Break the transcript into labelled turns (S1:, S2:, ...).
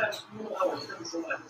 S1: 但是如果按我们这么说的